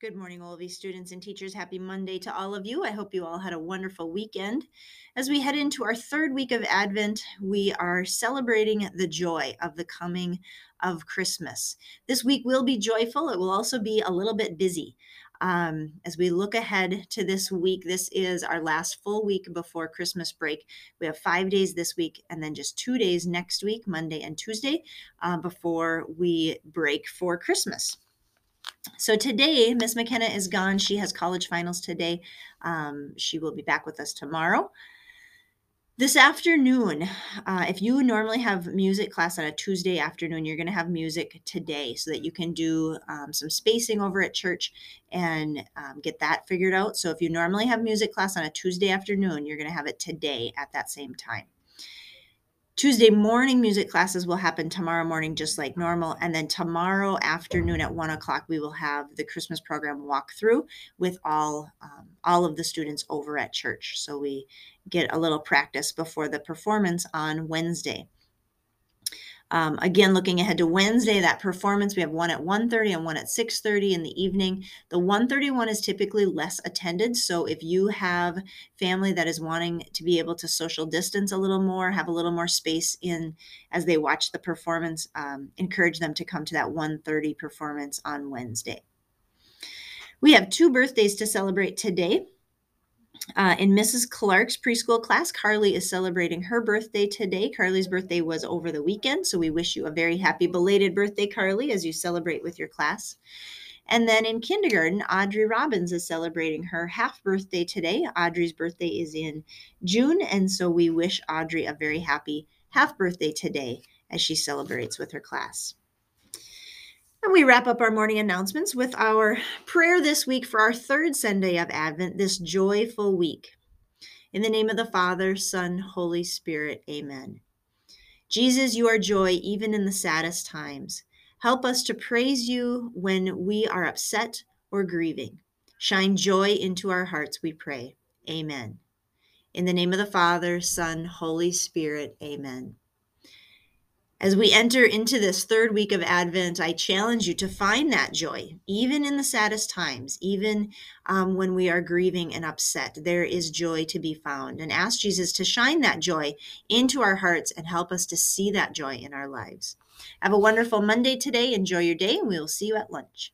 Good morning, Olvie students and teachers. Happy Monday to all of you. I hope you all had a wonderful weekend. As we head into our third week of Advent, we are celebrating the joy of the coming of Christmas. This week will be joyful, it will also be a little bit busy. Um, as we look ahead to this week, this is our last full week before Christmas break. We have five days this week and then just two days next week, Monday and Tuesday, uh, before we break for Christmas. So today, Miss McKenna is gone. She has college finals today. Um, she will be back with us tomorrow. This afternoon, uh, if you normally have music class on a Tuesday afternoon, you're going to have music today so that you can do um, some spacing over at church and um, get that figured out. So if you normally have music class on a Tuesday afternoon, you're going to have it today at that same time. Tuesday morning music classes will happen tomorrow morning, just like normal. And then tomorrow afternoon at one o'clock, we will have the Christmas program walkthrough with all um, all of the students over at church. So we get a little practice before the performance on Wednesday. Um, again, looking ahead to Wednesday, that performance, we have one at 1.30 and one at 6.30 in the evening. The 1.31 is typically less attended. So if you have family that is wanting to be able to social distance a little more, have a little more space in as they watch the performance, um, encourage them to come to that 1.30 performance on Wednesday. We have two birthdays to celebrate today. Uh, in Mrs. Clark's preschool class, Carly is celebrating her birthday today. Carly's birthday was over the weekend, so we wish you a very happy belated birthday, Carly, as you celebrate with your class. And then in kindergarten, Audrey Robbins is celebrating her half birthday today. Audrey's birthday is in June, and so we wish Audrey a very happy half birthday today as she celebrates with her class. And we wrap up our morning announcements with our prayer this week for our third Sunday of Advent, this joyful week. In the name of the Father, Son, Holy Spirit, amen. Jesus, you are joy even in the saddest times. Help us to praise you when we are upset or grieving. Shine joy into our hearts, we pray. Amen. In the name of the Father, Son, Holy Spirit, amen. As we enter into this third week of Advent, I challenge you to find that joy, even in the saddest times, even um, when we are grieving and upset. There is joy to be found. And ask Jesus to shine that joy into our hearts and help us to see that joy in our lives. Have a wonderful Monday today. Enjoy your day, and we will see you at lunch.